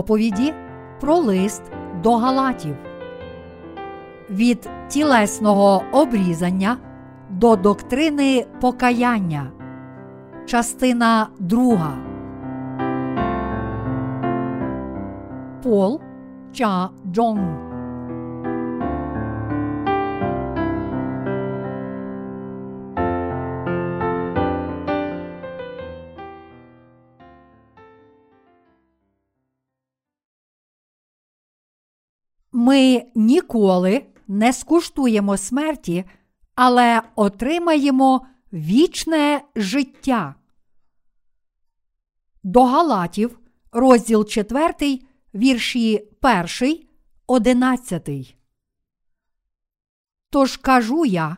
проповіді про лист до Галатів. Від тілесного обрізання до доктрини покаяння. Частина друга. Пол Ча Джонг Ми ніколи не скуштуємо смерті, але отримаємо вічне життя. До Галатів, розділ 4, вірші 1, 11. Тож кажу я,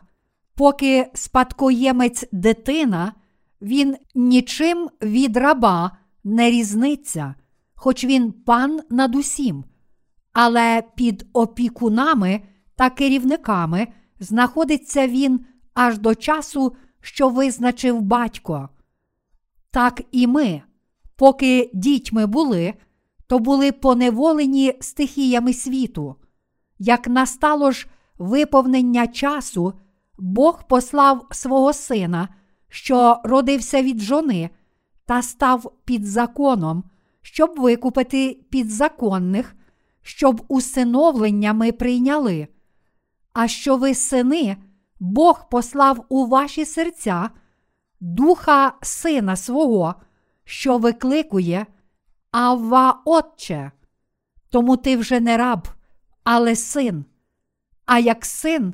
поки спадкоємець дитина, він нічим від раба не різниться, хоч він пан над усім але під опікунами та керівниками знаходиться він аж до часу, що визначив батько. Так і ми, поки дітьми були, то були поневолені стихіями світу. Як настало ж виповнення часу, Бог послав свого сина, що родився від жони, та став під законом, щоб викупити підзаконних щоб усиновлення ми прийняли. А що ви сини, Бог послав у ваші серця духа сина свого, що викликує Авва Отче. Тому ти вже не раб, але син. А як син,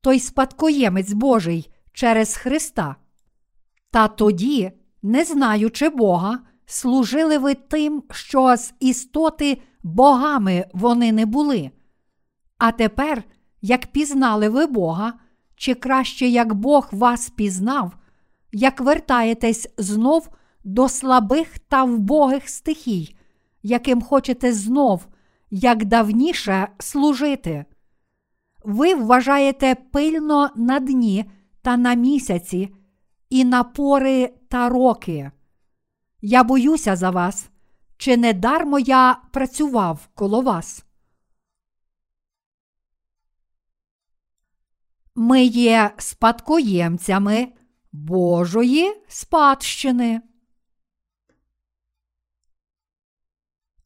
то й спадкоємець Божий через Христа. Та тоді, не знаючи Бога, служили ви тим, що з істоти богами вони не були. А тепер, як пізнали ви Бога, чи краще як Бог вас пізнав, як вертаєтесь знов до слабих та вбогих стихій, яким хочете знов, як давніше служити. Ви вважаєте пильно на дні та на місяці, і на пори та роки. Я боюся за вас, чи не дармо я працював коло вас? Ми є спадкоємцями Божої спадщини.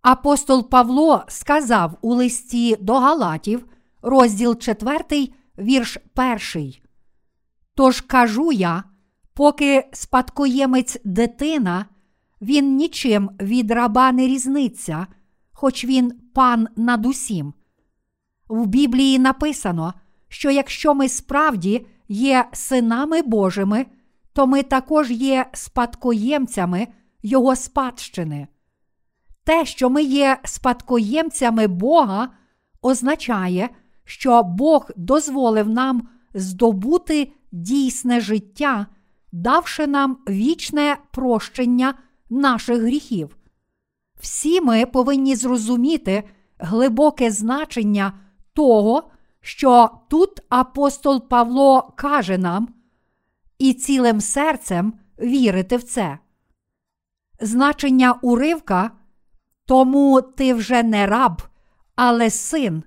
Апостол Павло сказав у листі до Галатів, розділ 4, вірш 1. Тож кажу я, поки спадкоємець дитина, він нічим від раба не різниться, хоч він пан над усім. В Біблії написано, що якщо ми справді є синами Божими, то ми також є спадкоємцями Його спадщини. Те, що ми є спадкоємцями Бога, означає, що Бог дозволив нам здобути дійсне життя, давши нам вічне прощення наших гріхів. Всі ми повинні зрозуміти глибоке значення того, що тут апостол Павло каже нам, і цілим серцем вірити в це. Значення уривка тому ти вже не раб, але син,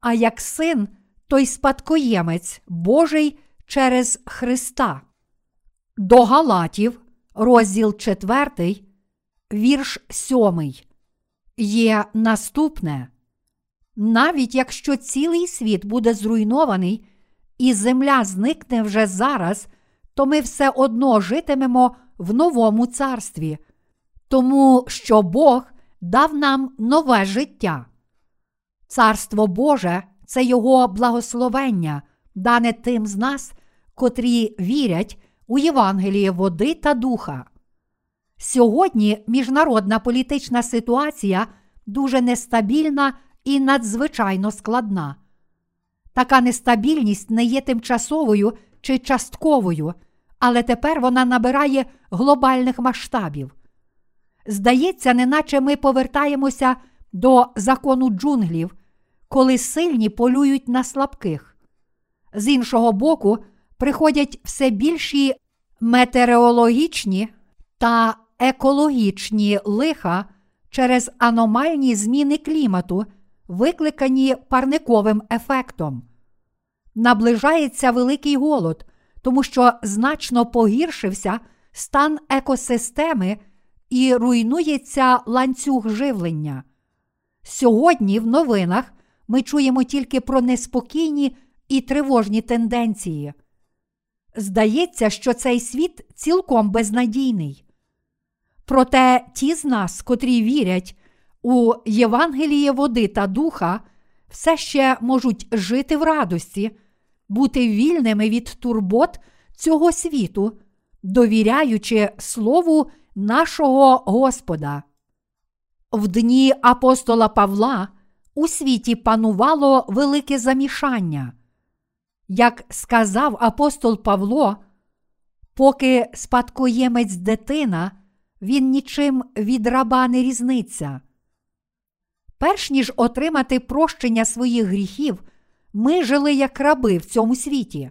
а як син, то й спадкоємець Божий через Христа. До Галатів, розділ 4, вірш 7, є наступне. Навіть якщо цілий світ буде зруйнований, і земля зникне вже зараз, то ми все одно житимемо в новому царстві, тому що Бог дав нам нове життя. Царство Боже це Його благословення, дане тим з нас, котрі вірять у Євангеліє води та духа. Сьогодні міжнародна політична ситуація дуже нестабільна і надзвичайно складна. Така нестабільність не є тимчасовою чи частковою, але тепер вона набирає глобальних масштабів. Здається, неначе ми повертаємося до закону джунглів, коли сильні полюють на слабких. З іншого боку, приходять все більші метеорологічні та екологічні лиха, через аномальні зміни клімату, викликані парниковим ефектом. Наближається великий голод, тому що значно погіршився стан екосистеми і руйнується ланцюг живлення. Сьогодні в новинах ми чуємо тільки про неспокійні і тривожні тенденції. Здається, що цей світ цілком безнадійний. Проте ті з нас, котрі вірять у Євангеліє води та духа, все ще можуть жити в радості, бути вільними від турбот цього світу, довіряючи Слову нашого Господа. В дні апостола Павла у світі панувало велике замішання. Як сказав апостол Павло, поки спадкоємець дитина, він нічим від раба не різниться. Перш ніж отримати прощення своїх гріхів, ми жили як раби в цьому світі.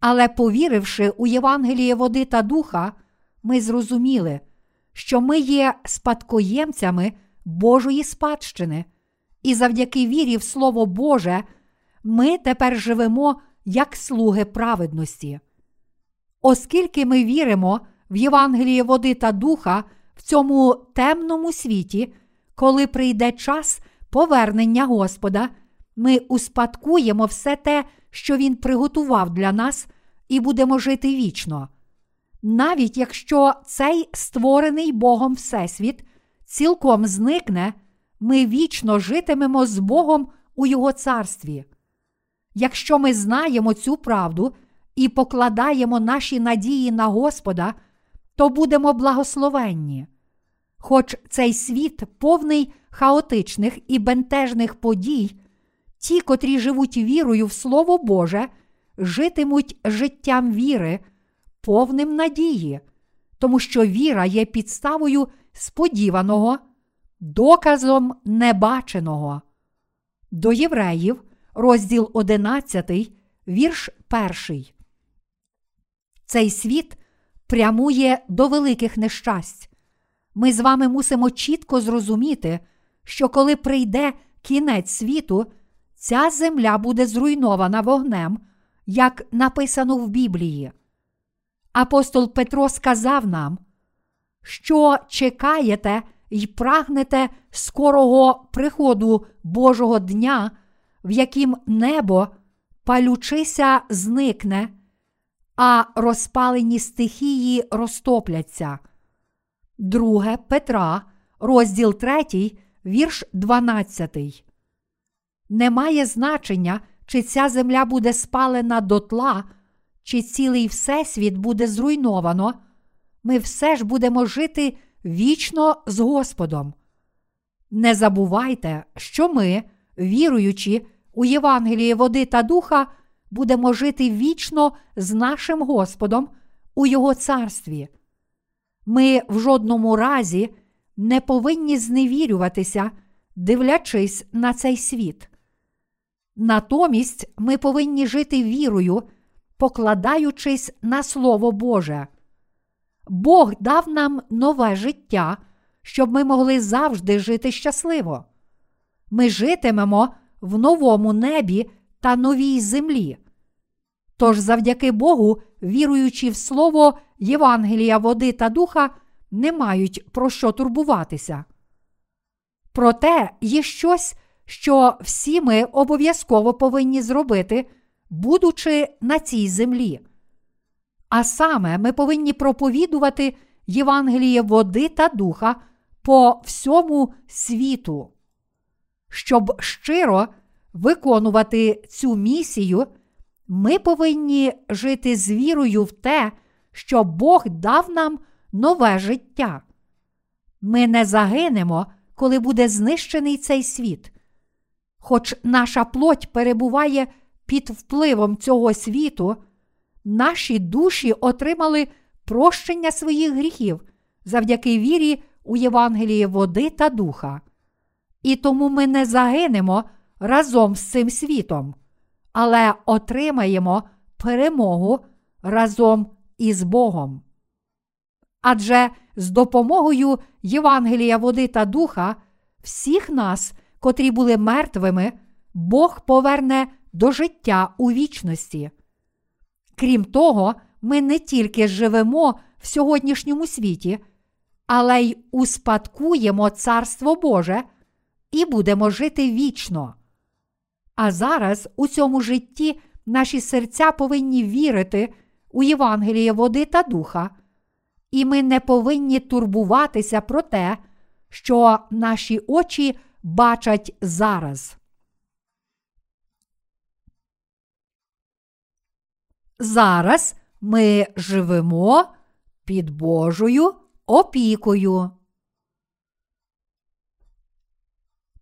Але, повіривши у Євангеліє води та духа, ми зрозуміли, що ми є спадкоємцями Божої спадщини, і завдяки вірі в Слово Боже ми тепер живемо як слуги праведності. Оскільки ми віримо в Євангеліє води та духа в цьому темному світі, коли прийде час повернення Господа, ми успадкуємо все те, що Він приготував для нас, і будемо жити вічно. Навіть якщо цей створений Богом Всесвіт цілком зникне, ми вічно житимемо з Богом у Його царстві. Якщо ми знаємо цю правду і покладаємо наші надії на Господа, то будемо благословенні. Хоч цей світ повний хаотичних і бентежних подій, ті, котрі живуть вірою в Слово Боже, житимуть життям віри, повним надії, тому що віра є підставою сподіваного, доказом небаченого. До євреїв, розділ 11, вірш 1. Цей світ прямує до великих нещасть. Ми з вами мусимо чітко зрозуміти, що коли прийде кінець світу, ця земля буде зруйнована вогнем, як написано в Біблії. Апостол Петро сказав нам, що чекаєте й прагнете скорого приходу Божого дня, в яким небо, палючися, зникне, а розпалені стихії розтопляться. Друге Петра, розділ 3, вірш 12. Немає значення, чи ця земля буде спалена дотла, чи цілий Всесвіт буде зруйновано. Ми все ж будемо жити вічно з Господом. Не забувайте, що ми, віруючи у Євангеліє води та духа, будемо жити вічно з нашим Господом у Його царстві. Ми в жодному разі не повинні зневірюватися, дивлячись на цей світ. Натомість ми повинні жити вірою, покладаючись на Слово Боже. Бог дав нам нове життя, щоб ми могли завжди жити щасливо. Ми житимемо в новому небі та новій землі. Тож, завдяки Богу, віруючи в Слово Євангелія, води та духа, не мають про що турбуватися. Проте є щось, що всі ми обов'язково повинні зробити, будучи на цій землі. А саме ми повинні проповідувати Євангеліє води та духа по всьому світу. Щоб щиро виконувати цю місію, ми повинні жити з вірою в те, що Бог дав нам нове життя. Ми не загинемо, коли буде знищений цей світ. Хоч наша плоть перебуває під впливом цього світу, наші душі отримали прощення своїх гріхів завдяки вірі у Євангеліє води та духа. І тому ми не загинемо разом з цим світом, але отримаємо перемогу разом із Богом. Адже з допомогою Євангелія води та духа, всіх нас, котрі були мертвими, Бог поверне до життя у вічності. Крім того, ми не тільки живемо в сьогоднішньому світі, але й успадкуємо Царство Боже і будемо жити вічно. А зараз у цьому житті наші серця повинні вірити у Євангеліє води та духа, і ми не повинні турбуватися про те, що наші очі бачать зараз. Зараз ми живемо під Божою опікою.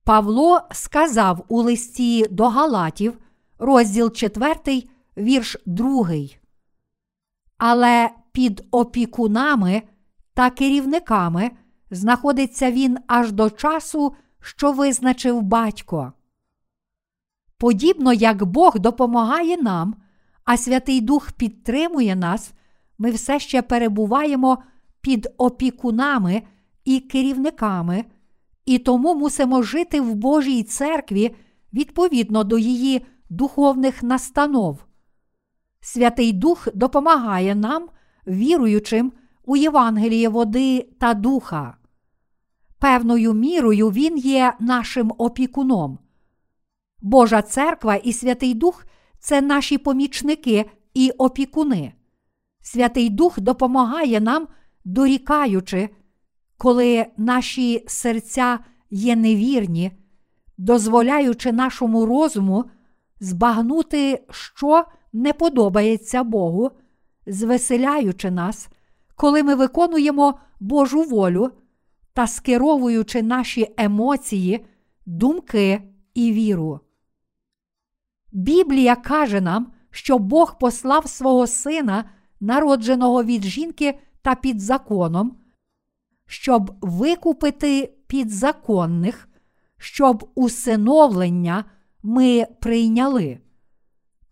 Павло сказав у листі до Галатів, розділ 4, вірш 2. Але під опікунами та керівниками знаходиться він аж до часу, що визначив батько. Подібно як Бог допомагає нам, а Святий Дух підтримує нас, ми все ще перебуваємо під опікунами і керівниками, і тому мусимо жити в Божій церкві відповідно до її духовних настанов. Святий Дух допомагає нам, віруючим у Євангеліє води та духа. Певною мірою Він є нашим опікуном. Божа церква і Святий Дух це наші помічники і опікуни. Святий Дух допомагає нам, дорікаючи, коли наші серця є невірні, дозволяючи нашому розуму збагнути, що не подобається Богу, звеселяючи нас, коли ми виконуємо Божу волю та скеровуючи наші емоції, думки і віру. Біблія каже нам, що Бог послав свого сина, народженого від жінки та під законом, щоб викупити підзаконних, щоб усиновлення ми прийняли.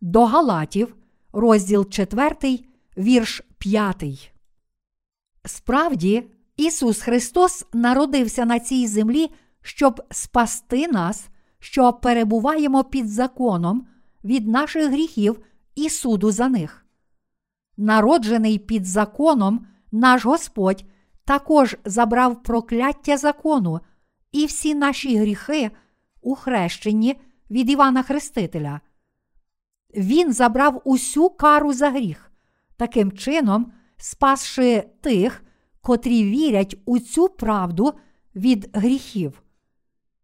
До Галатів, розділ 4, вірш 5. Справді, Ісус Христос народився на цій землі, щоб спасти нас, що перебуваємо під законом від наших гріхів і суду за них. Народжений під законом, наш Господь також забрав прокляття закону і всі наші гріхи у хрещенні від Івана Хрестителя. Він забрав усю кару за гріх, таким чином, спасши тих, котрі вірять у цю правду від гріхів.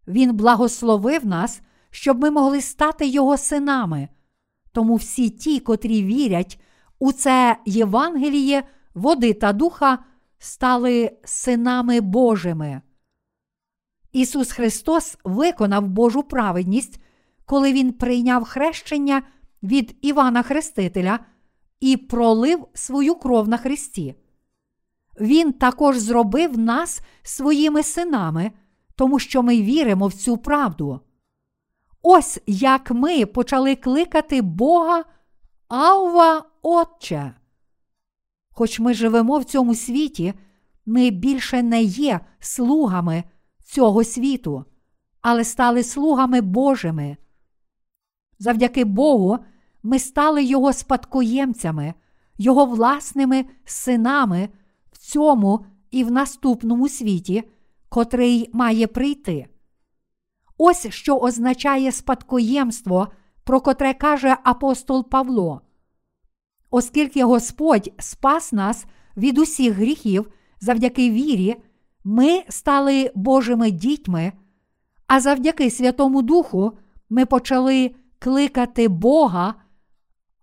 Він благословив нас, щоб ми могли стати Його синами. Тому всі ті, котрі вірять у це Євангеліє, води та духа, стали синами Божими. Ісус Христос виконав Божу праведність, коли Він прийняв хрещення від Івана Хрестителя і пролив свою кров на Христі. Він також зробив нас своїми синами, тому що ми віримо в цю правду. Ось як ми почали кликати Бога Авва Отче. Хоч ми живемо в цьому світі, ми більше не є слугами цього світу, але стали слугами Божими. Завдяки Богу, ми стали Його спадкоємцями, Його власними синами в цьому і в наступному світі, котрий має прийти. Ось що означає спадкоємство, про котре каже апостол Павло. Оскільки Господь спас нас від усіх гріхів завдяки вірі, ми стали Божими дітьми, а завдяки Святому Духу ми почали кликати Бога,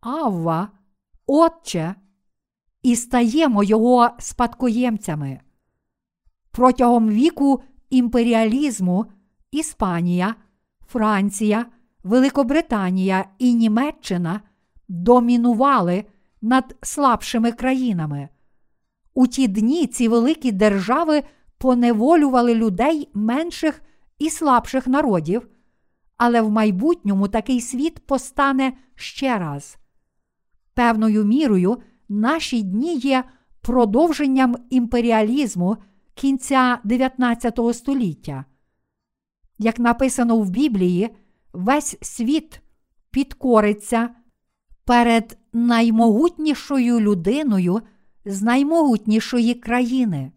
Авва, Отче, і стаємо Його спадкоємцями. Протягом віку імперіалізму Іспанія, Франція, Великобританія і Німеччина домінували над слабшими країнами. У ті дні ці великі держави поневолювали людей менших і слабших народів, але в майбутньому такий світ постане ще раз. Певною мірою наші дні є продовженням імперіалізму кінця 19 століття. Як написано в Біблії, весь світ підкориться перед наймогутнішою людиною з наймогутнішої країни.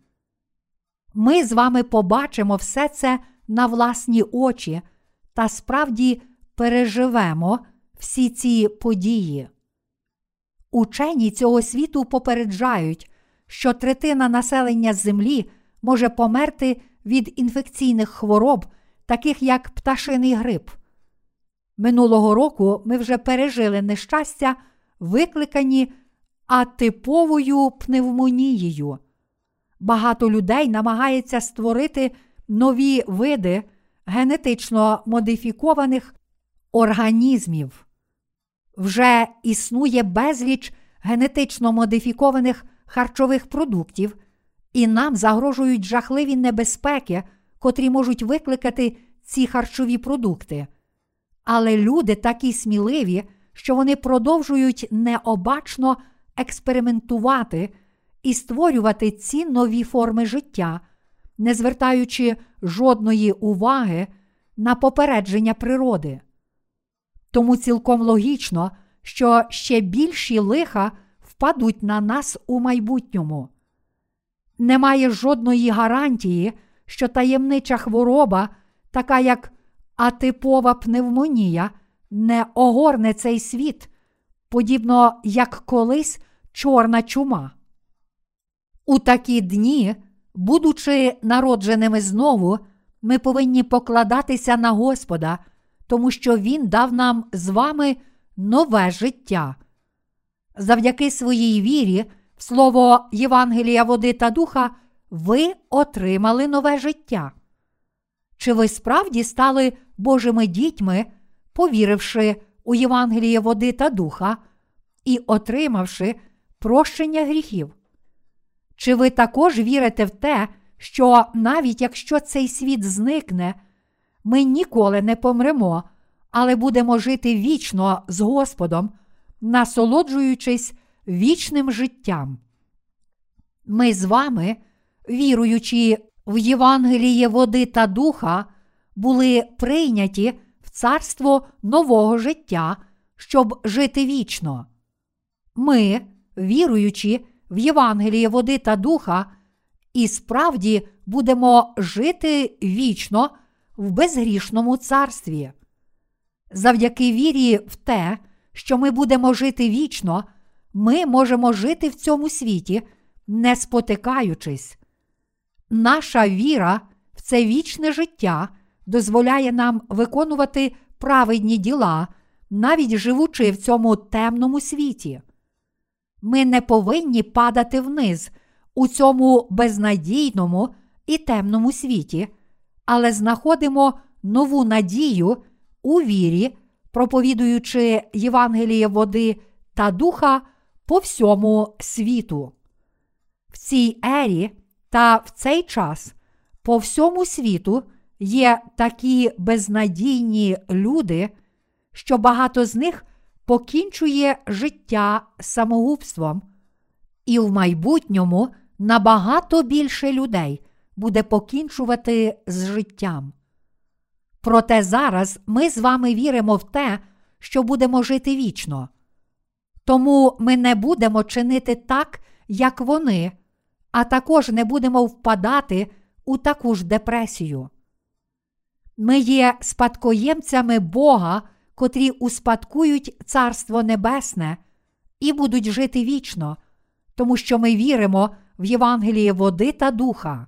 Ми з вами побачимо все це на власні очі та справді переживемо всі ці події. Учені цього світу попереджають, що третина населення Землі може померти від інфекційних хвороб, таких як пташиний грип. Минулого року ми вже пережили нещастя, викликані атиповою пневмонією. Багато людей намагається створити нові види генетично модифікованих організмів. Вже існує безліч генетично модифікованих харчових продуктів, і нам загрожують жахливі небезпеки, котрі можуть викликати ці харчові продукти. Але люди такі сміливі, що вони продовжують необачно експериментувати і створювати ці нові форми життя, не звертаючи жодної уваги на попередження природи. Тому цілком логічно, що ще більші лиха впадуть на нас у майбутньому. Немає жодної гарантії, що таємнича хвороба, така як атипова пневмонія, не огорне цей світ, подібно як колись чорна чума. У такі дні, будучи народженими знову, ми повинні покладатися на Господа, тому що Він дав нам з вами нове життя. Завдяки своїй вірі, в слово Євангелія води та духа, ви отримали нове життя. Чи ви справді стали Божими дітьми, повіривши у Євангеліє води та духа і отримавши прощення гріхів? Чи ви також вірите в те, що навіть якщо цей світ зникне, ми ніколи не помремо, але будемо жити вічно з Господом, насолоджуючись вічним життям? Ми з вами, віруючи в Євангеліє води та духа, були прийняті в царство нового життя, щоб жити вічно. Ми, віруючи в Євангеліє води та духа, і справді будемо жити вічно в безгрішному царстві. Завдяки вірі в те, що ми будемо жити вічно, ми можемо жити в цьому світі, не спотикаючись. Наша віра в це вічне життя дозволяє нам виконувати праведні діла, навіть живучи в цьому темному світі. Ми не повинні падати вниз у цьому безнадійному і темному світі, але знаходимо нову надію у вірі, проповідуючи Євангеліє води та духа по всьому світу. В цій ері та в цей час по всьому світу є такі безнадійні люди, що багато з них покінчує життя самогубством, і в майбутньому набагато більше людей буде покінчувати з життям. Проте зараз ми з вами віримо в те, що будемо жити вічно. Тому ми не будемо чинити так, як вони, а також не будемо впадати у таку ж депресію. Ми є спадкоємцями Бога, котрі успадкують Царство Небесне і будуть жити вічно, тому що ми віримо в Євангеліє води та духа.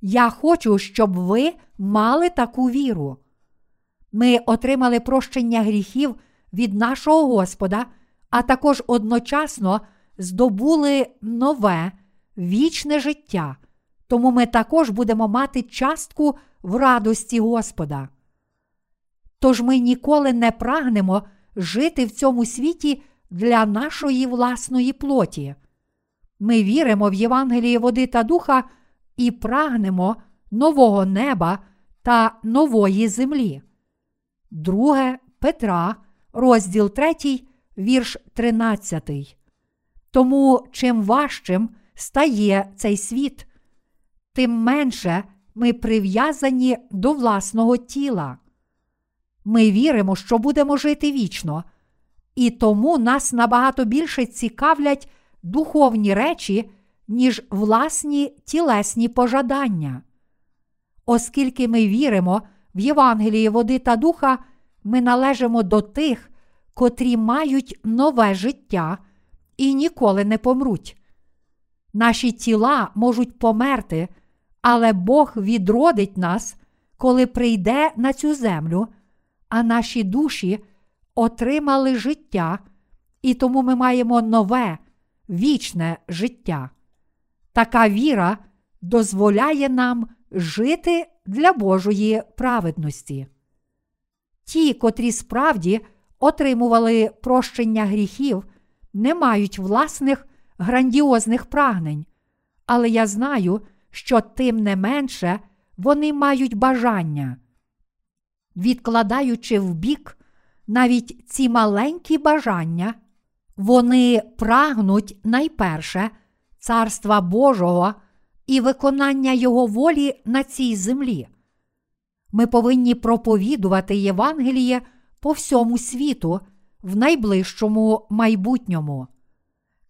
Я хочу, щоб ви мали таку віру. Ми отримали прощення гріхів від нашого Господа, а також одночасно здобули нове вічне життя, тому ми також будемо мати частку в радості Господа. Тож ми ніколи не прагнемо жити в цьому світі для нашої власної плоті. Ми віримо в Євангеліє води та духа і прагнемо нового неба та нової землі. Друге Петра, розділ 3, вірш 13. Тому чим важчим стає цей світ, тим менше ми прив'язані до власного тіла. Ми віримо, що будемо жити вічно, і тому нас набагато більше цікавлять духовні речі, ніж власні тілесні пожадання. Оскільки ми віримо в Євангеліє води та духа, ми належимо до тих, котрі мають нове життя і ніколи не помруть. Наші тіла можуть померти, але Бог відродить нас, коли прийде на цю землю, а наші душі отримали життя, і тому ми маємо нове, вічне життя. Така віра дозволяє нам жити для Божої праведності. Ті, котрі справді отримували прощення гріхів, не мають власних грандіозних прагнень, але я знаю, що тим не менше вони мають бажання. Відкладаючи вбік навіть ці маленькі бажання, вони прагнуть найперше Царства Божого і виконання Його волі на цій землі. Ми повинні проповідувати Євангеліє по всьому світу в найближчому майбутньому.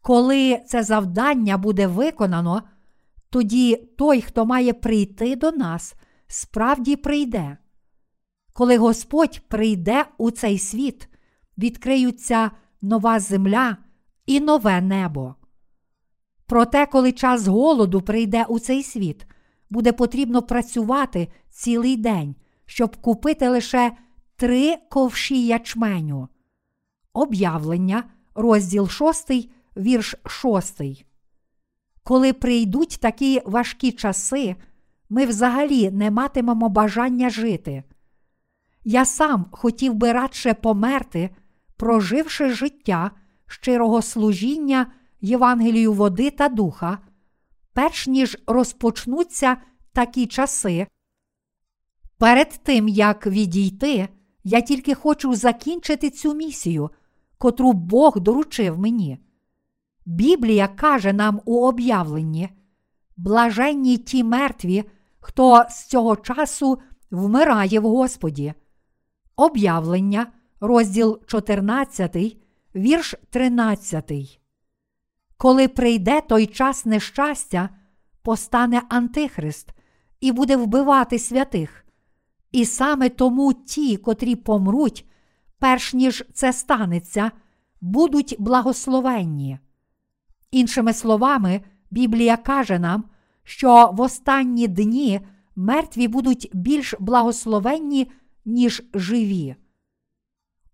Коли це завдання буде виконано, тоді той, хто має прийти до нас, справді прийде. Коли Господь прийде у цей світ, відкриються нова земля і нове небо. Проте, коли час голоду прийде у цей світ, буде потрібно працювати цілий день, щоб купити лише три ковші ячменю. Об'явлення, розділ 6, вірш 6. Коли прийдуть такі важкі часи, ми взагалі не матимемо бажання жити. Я сам хотів би радше померти, проживши життя щирого служіння Євангелію води та духа, перш ніж розпочнуться такі часи. Перед тим, як відійти, я тільки хочу закінчити цю місію, котру Бог доручив мені. Біблія каже нам у об'явленні: блаженні ті мертві, хто з цього часу вмирає в Господі. Об'явлення, розділ 14, вірш 13. Коли прийде той час нещастя, постане Антихрист і буде вбивати святих. І саме тому ті, котрі помруть, перш ніж це станеться, будуть благословенні. Іншими словами, Біблія каже нам, що в останні дні мертві будуть більш благословенні, ніж живі.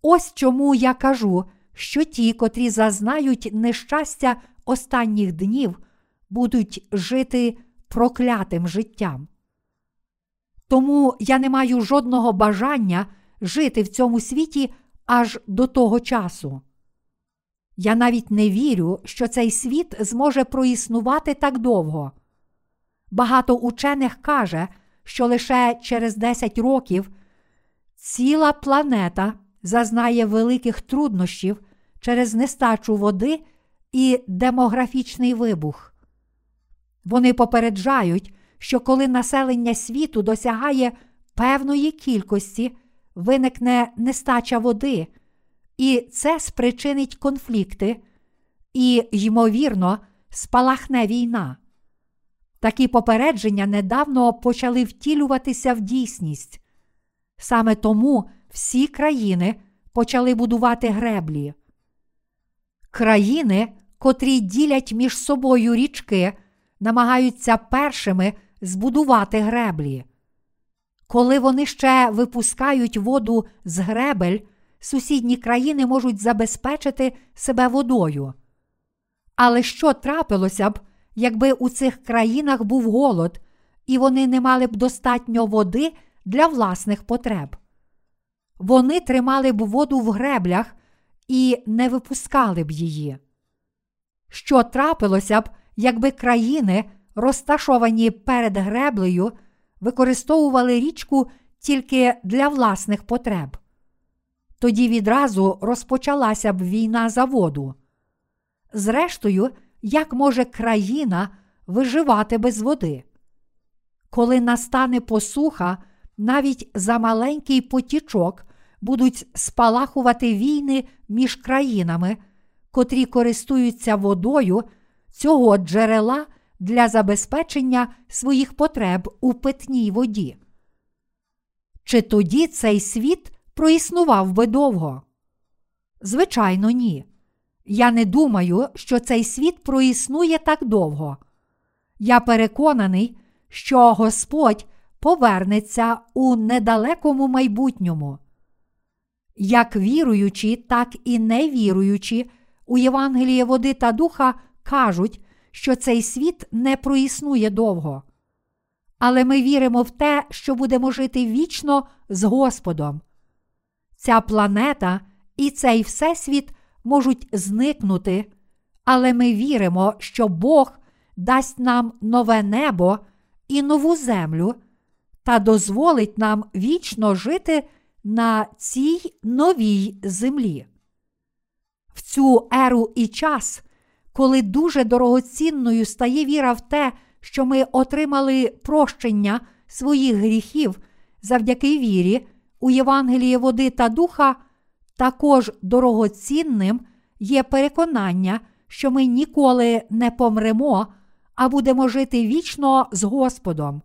Ось чому я кажу, що ті, котрі зазнають нещастя останніх днів, будуть жити проклятим життям. Тому я не маю жодного бажання жити в цьому світі аж до того часу. Я навіть не вірю, що цей світ зможе проіснувати так довго. Багато учених каже, що лише через 10 років ціла планета зазнає великих труднощів через нестачу води і демографічний вибух. Вони попереджають, що коли населення світу досягає певної кількості, виникне нестача води, і це спричинить конфлікти, і, ймовірно, спалахне війна. Такі попередження недавно почали втілюватися в дійсність. Саме тому всі країни почали будувати греблі. Країни, котрі ділять між собою річки, намагаються першими збудувати греблі. Коли вони ще випускають воду з гребель, сусідні країни можуть забезпечити себе водою. Але що трапилося б, якби у цих країнах був голод, і вони не мали б достатньо води для власних потреб? Вони тримали б воду в греблях і не випускали б її. Що трапилося б, якби країни, розташовані перед греблею, використовували річку тільки для власних потреб? Тоді відразу розпочалася б війна за воду. Зрештою, як може країна виживати без води? Коли настане посуха, навіть за маленький потічок будуть спалахувати війни між країнами, котрі користуються водою цього джерела для забезпечення своїх потреб у питній воді. Чи тоді цей світ проіснував би довго? Звичайно, ні. Я не думаю, що цей світ проіснує так довго. Я переконаний, що Господь повернеться у недалекому майбутньому. Як віруючі, так і невіруючі у Євангеліє води та духа кажуть, що цей світ не проіснує довго. Але ми віримо в те, що будемо жити вічно з Господом. Ця планета і цей всесвіт можуть зникнути, але ми віримо, що Бог дасть нам нове небо і нову землю та дозволить нам вічно жити на цій новій землі. В цю еру і час, коли дуже дорогоцінною стає віра в те, що ми отримали прощення своїх гріхів завдяки вірі у Євангеліє води та духа, також дорогоцінним є переконання, що ми ніколи не помремо, а будемо жити вічно з Господом.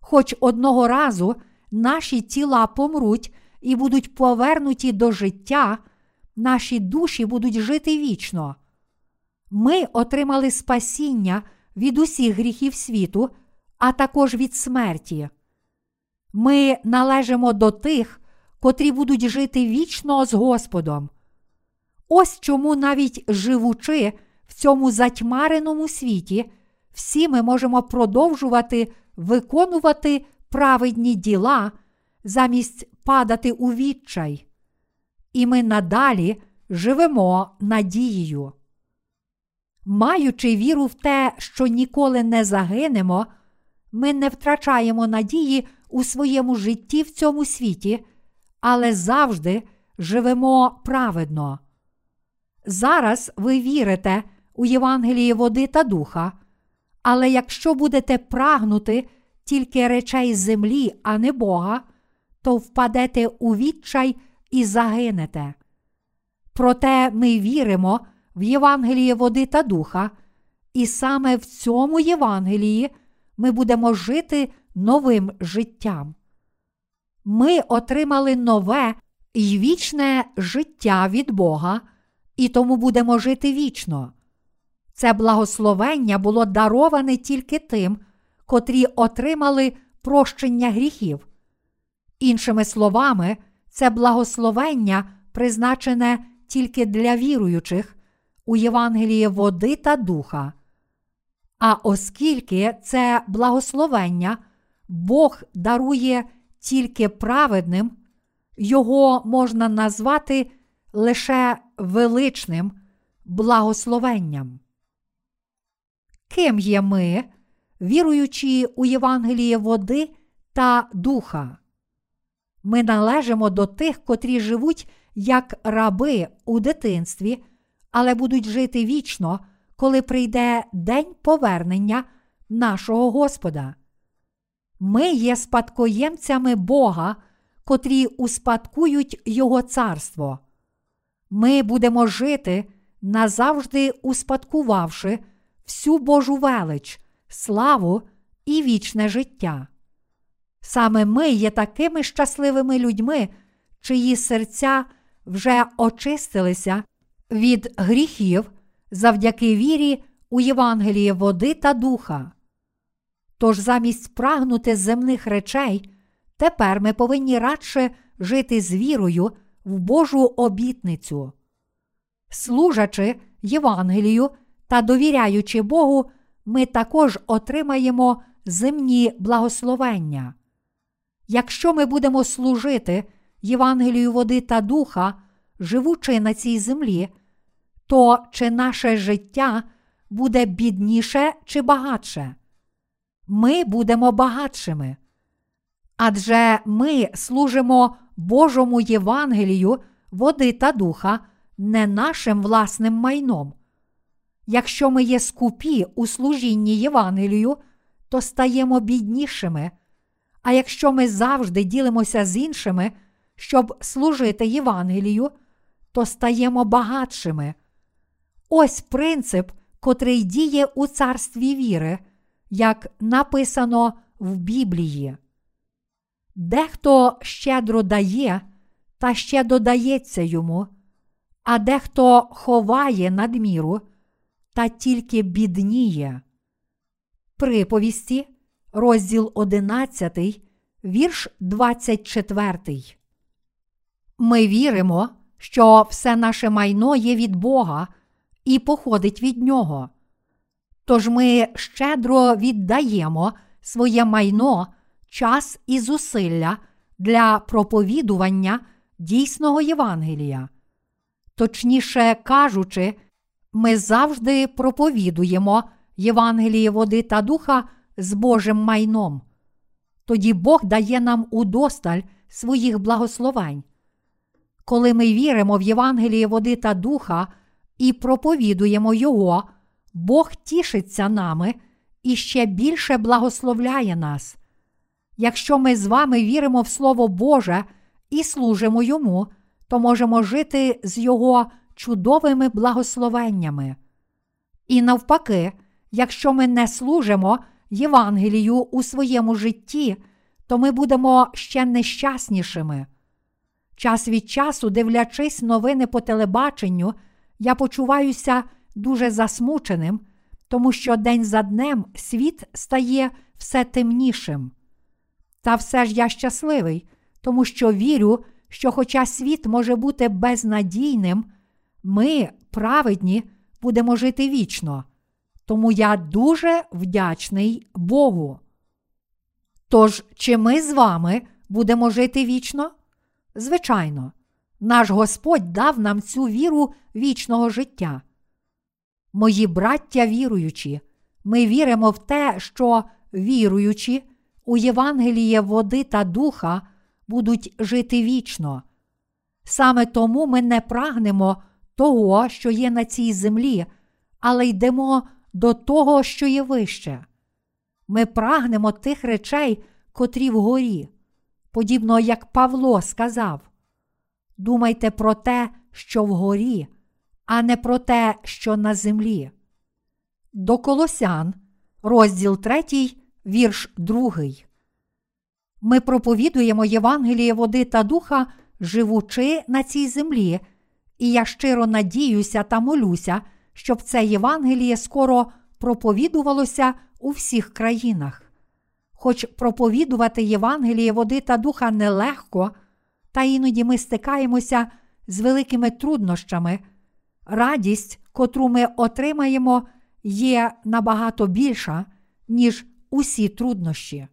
Хоч одного разу наші тіла помруть і будуть повернуті до життя, наші душі будуть жити вічно. Ми отримали спасіння від усіх гріхів світу, а також від смерті. Ми належимо до тих, котрі будуть жити вічно з Господом. Ось чому, навіть живучи в цьому затьмареному світі, всі ми можемо продовжувати виконувати праведні діла замість падати у відчай. І ми надалі живемо надією. Маючи віру в те, що ніколи не загинемо, ми не втрачаємо надії у своєму житті в цьому світі, але завжди живемо праведно. Зараз ви вірите у Євангеліє води та духа, але якщо будете прагнути тільки речей землі, а не Бога, то впадете у відчай і загинете. Проте ми віримо в Євангеліє води та духа, і саме в цьому Євангелії ми будемо жити новим життям. Ми отримали нове і вічне життя від Бога, і тому будемо жити вічно. Це благословення було дароване тільки тим, котрі отримали прощення гріхів. Іншими словами, це благословення призначене тільки для віруючих у Євангелії води та духа. А оскільки це благословення Бог дарує тільки праведним, його можна назвати лише величним благословенням. Ким є ми, віруючи у Євангеліє води та духа? Ми належимо до тих, котрі живуть як раби у дитинстві, але будуть жити вічно, коли прийде день повернення нашого Господа. Ми є спадкоємцями Бога, котрі успадкують Його царство. Ми будемо жити, назавжди успадкувавши всю Божу велич, славу і вічне життя. Саме ми є такими щасливими людьми, чиї серця вже очистилися від гріхів завдяки вірі у Євангеліє води та духа. Тож замість прагнути земних речей, тепер ми повинні радше жити з вірою в Божу обітницю. Служачи Євангелію та довіряючи Богу, ми також отримаємо земні благословення. Якщо ми будемо служити Євангелію води та духа, живучи на цій землі, то чи наше життя буде бідніше чи багатше? Ми будемо багатшими. Адже ми служимо Божому Євангелію, води та духа, не нашим власним майном. Якщо ми є скупі у служінні Євангелію, то стаємо біднішими. А якщо ми завжди ділимося з іншими, щоб служити Євангелію, то стаємо багатшими. Ось принцип, котрий діє у царстві віри, як написано в Біблії. Дехто щедро дає, та ще додається йому, а дехто ховає надміру, та тільки бідніє. Приповісті, розділ 11, вірш 24. Ми віримо, що все наше майно є від Бога і походить від Нього. Тож ми щедро віддаємо своє майно, час і зусилля для проповідування дійсного Євангелія. Точніше кажучи, ми завжди проповідуємо Євангеліє води та духа з Божим майном. Тоді Бог дає нам удосталь своїх благословень. Коли ми віримо в Євангеліє води та духа і проповідуємо Його, Бог тішиться нами і ще більше благословляє нас. Якщо ми з вами віримо в Слово Боже і служимо Йому, то можемо жити з Його чудовими благословеннями. І навпаки, якщо ми не служимо Євангелію у своєму житті, то ми будемо ще нещаснішими. Час від часу, дивлячись новини по телебаченню, я почуваюся дуже засмученим, тому що день за днем світ стає все темнішим. Та все ж я щасливий, тому що вірю, що, хоча світ може бути безнадійним, ми, праведні, будемо жити вічно. Тому я дуже вдячний Богу. Тож, чи ми з вами будемо жити вічно? Звичайно, наш Господь дав нам цю віру вічного життя. Мої браття віруючі, ми віримо в те, що віруючі у Євангеліє води та духа будуть жити вічно. Саме тому ми не прагнемо того, що є на цій землі, але йдемо до того, що є вище. Ми прагнемо тих речей, котрі вгорі, подібно як Павло сказав: Думайте про те, що вгорі, а не про те, що на землі. До Колосян, розділ 3, вірш 2. Ми проповідуємо Євангеліє води та духа, живучи на цій землі, і я щиро надіюся та молюся, щоб це Євангеліє скоро проповідувалося у всіх країнах. Хоч проповідувати Євангеліє води та духа нелегко, та іноді ми стикаємося з великими труднощами, радість, котру ми отримаємо, є набагато більша, ніж усі труднощі.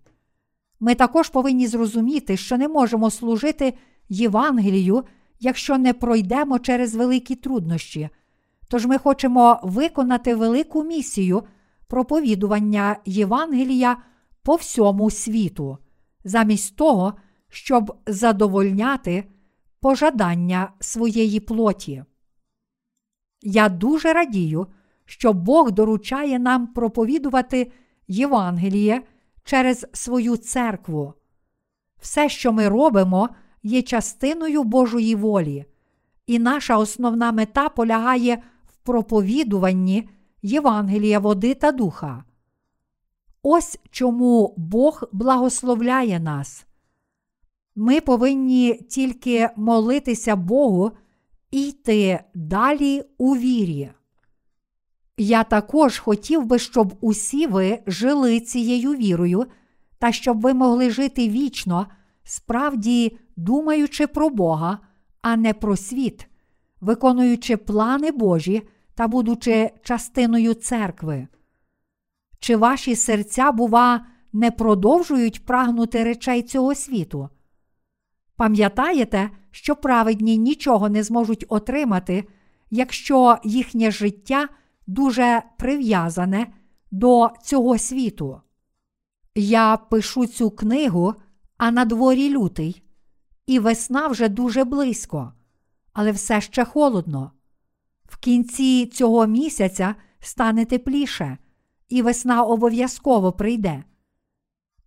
Ми також повинні зрозуміти, що не можемо служити Євангелію, якщо не пройдемо через великі труднощі. Тож ми хочемо виконати велику місію проповідування Євангелія по всьому світу, замість того, щоб задовольняти пожадання своєї плоті. Я дуже радію, що Бог доручає нам проповідувати Євангеліє через свою церкву. Все, що ми робимо, є частиною Божої волі, і наша основна мета полягає в проповідуванні Євангелія води та духа. Ось чому Бог благословляє нас. Ми повинні тільки молитися Богу і йти далі у вірі. Я також хотів би, щоб усі ви жили цією вірою, та щоб ви могли жити вічно, справді думаючи про Бога, а не про світ, виконуючи плани Божі та будучи частиною церкви. Чи ваші серця, бува, не продовжують прагнути речей цього світу? Пам'ятаєте, що праведні нічого не зможуть отримати, якщо їхнє життя дуже прив'язане до цього світу. Я пишу цю книгу, а на дворі лютий, і весна вже дуже близько, але все ще холодно. В кінці цього місяця стане тепліше, і весна обов'язково прийде.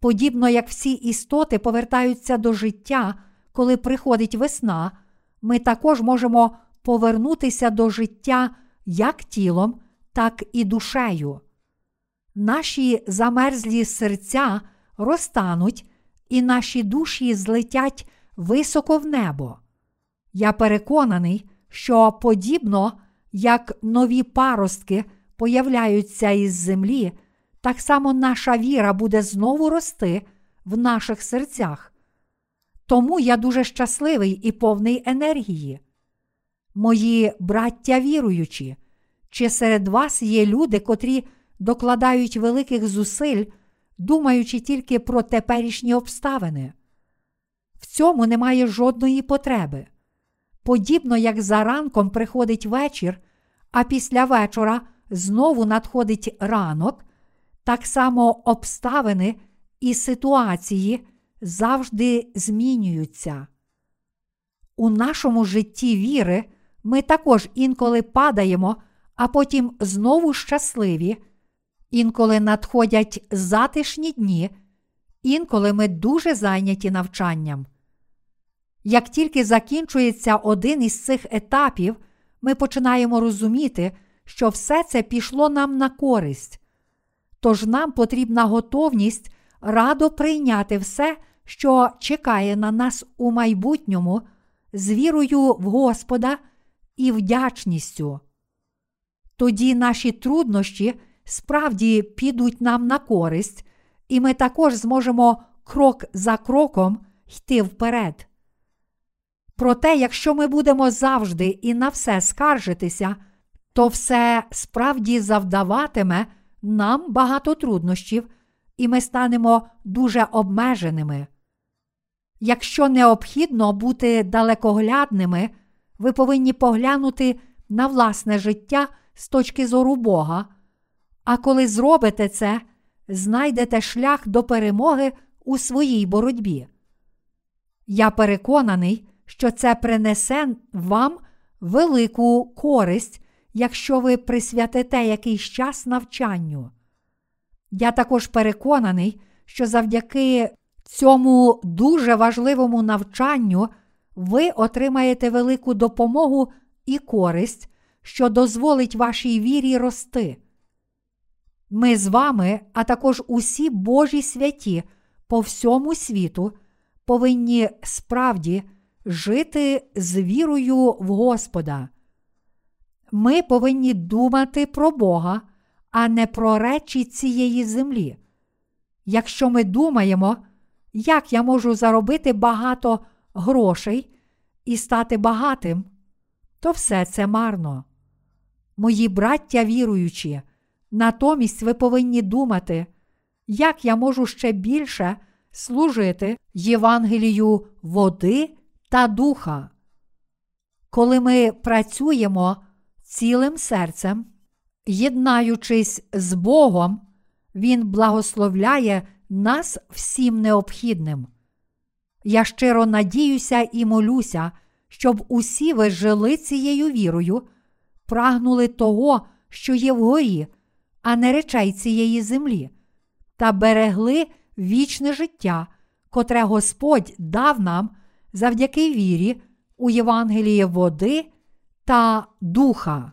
Подібно як всі істоти повертаються до життя, коли приходить весна, ми також можемо повернутися до життя як тілом, так і душею. Наші замерзлі серця розтануть, і наші душі злетять високо в небо. Я переконаний, що подібно як нові паростки появляються із землі, так само наша віра буде знову рости в наших серцях. Тому я дуже щасливий і повний енергії. Мої браття віруючі, чи серед вас є люди, котрі докладають великих зусиль, думаючи тільки про теперішні обставини? В цьому немає жодної потреби. Подібно як за ранком приходить вечір, а після вечора знову надходить ранок, так само обставини і ситуації завжди змінюються. У нашому житті віри ми також інколи падаємо, а потім знову щасливі, інколи надходять затишні дні, інколи ми дуже зайняті навчанням. Як тільки закінчується один із цих етапів, ми починаємо розуміти, що все це пішло нам на користь. Тож нам потрібна готовність радо прийняти все, що чекає на нас у майбутньому, з вірою в Господа і вдячністю. Тоді наші труднощі справді підуть нам на користь, і ми також зможемо крок за кроком йти вперед. Проте, якщо ми будемо завжди і на все скаржитися, то все справді завдаватиме нам багато труднощів, і ми станемо дуже обмеженими. Якщо необхідно бути далекоглядними, ви повинні поглянути на власне життя з точки зору Бога, а коли зробите це, знайдете шлях до перемоги у своїй боротьбі. Я переконаний, що це принесе вам велику користь, якщо ви присвятите якийсь час навчанню. Я також переконаний, що завдяки цьому дуже важливому навчанню ви отримаєте велику допомогу і користь, що дозволить вашій вірі рости. Ми з вами, а також усі Божі святі по всьому світу повинні справді жити з вірою в Господа. Ми повинні думати про Бога, а не про речі цієї землі. Якщо ми думаємо, як я можу заробити багато грошей і стати багатим, то все це марно. Мої браття віруючі, натомість ви повинні думати, як я можу ще більше служити Євангелію води та духа. Коли ми працюємо цілим серцем, єднаючись з Богом, Він благословляє нас всім необхідним. Я щиро надіюся і молюся, щоб усі ви жили цією вірою, прагнули того, що є вгорі, а не речей цієї землі, та берегли вічне життя, котре Господь дав нам завдяки вірі у Євангеліє води та духа.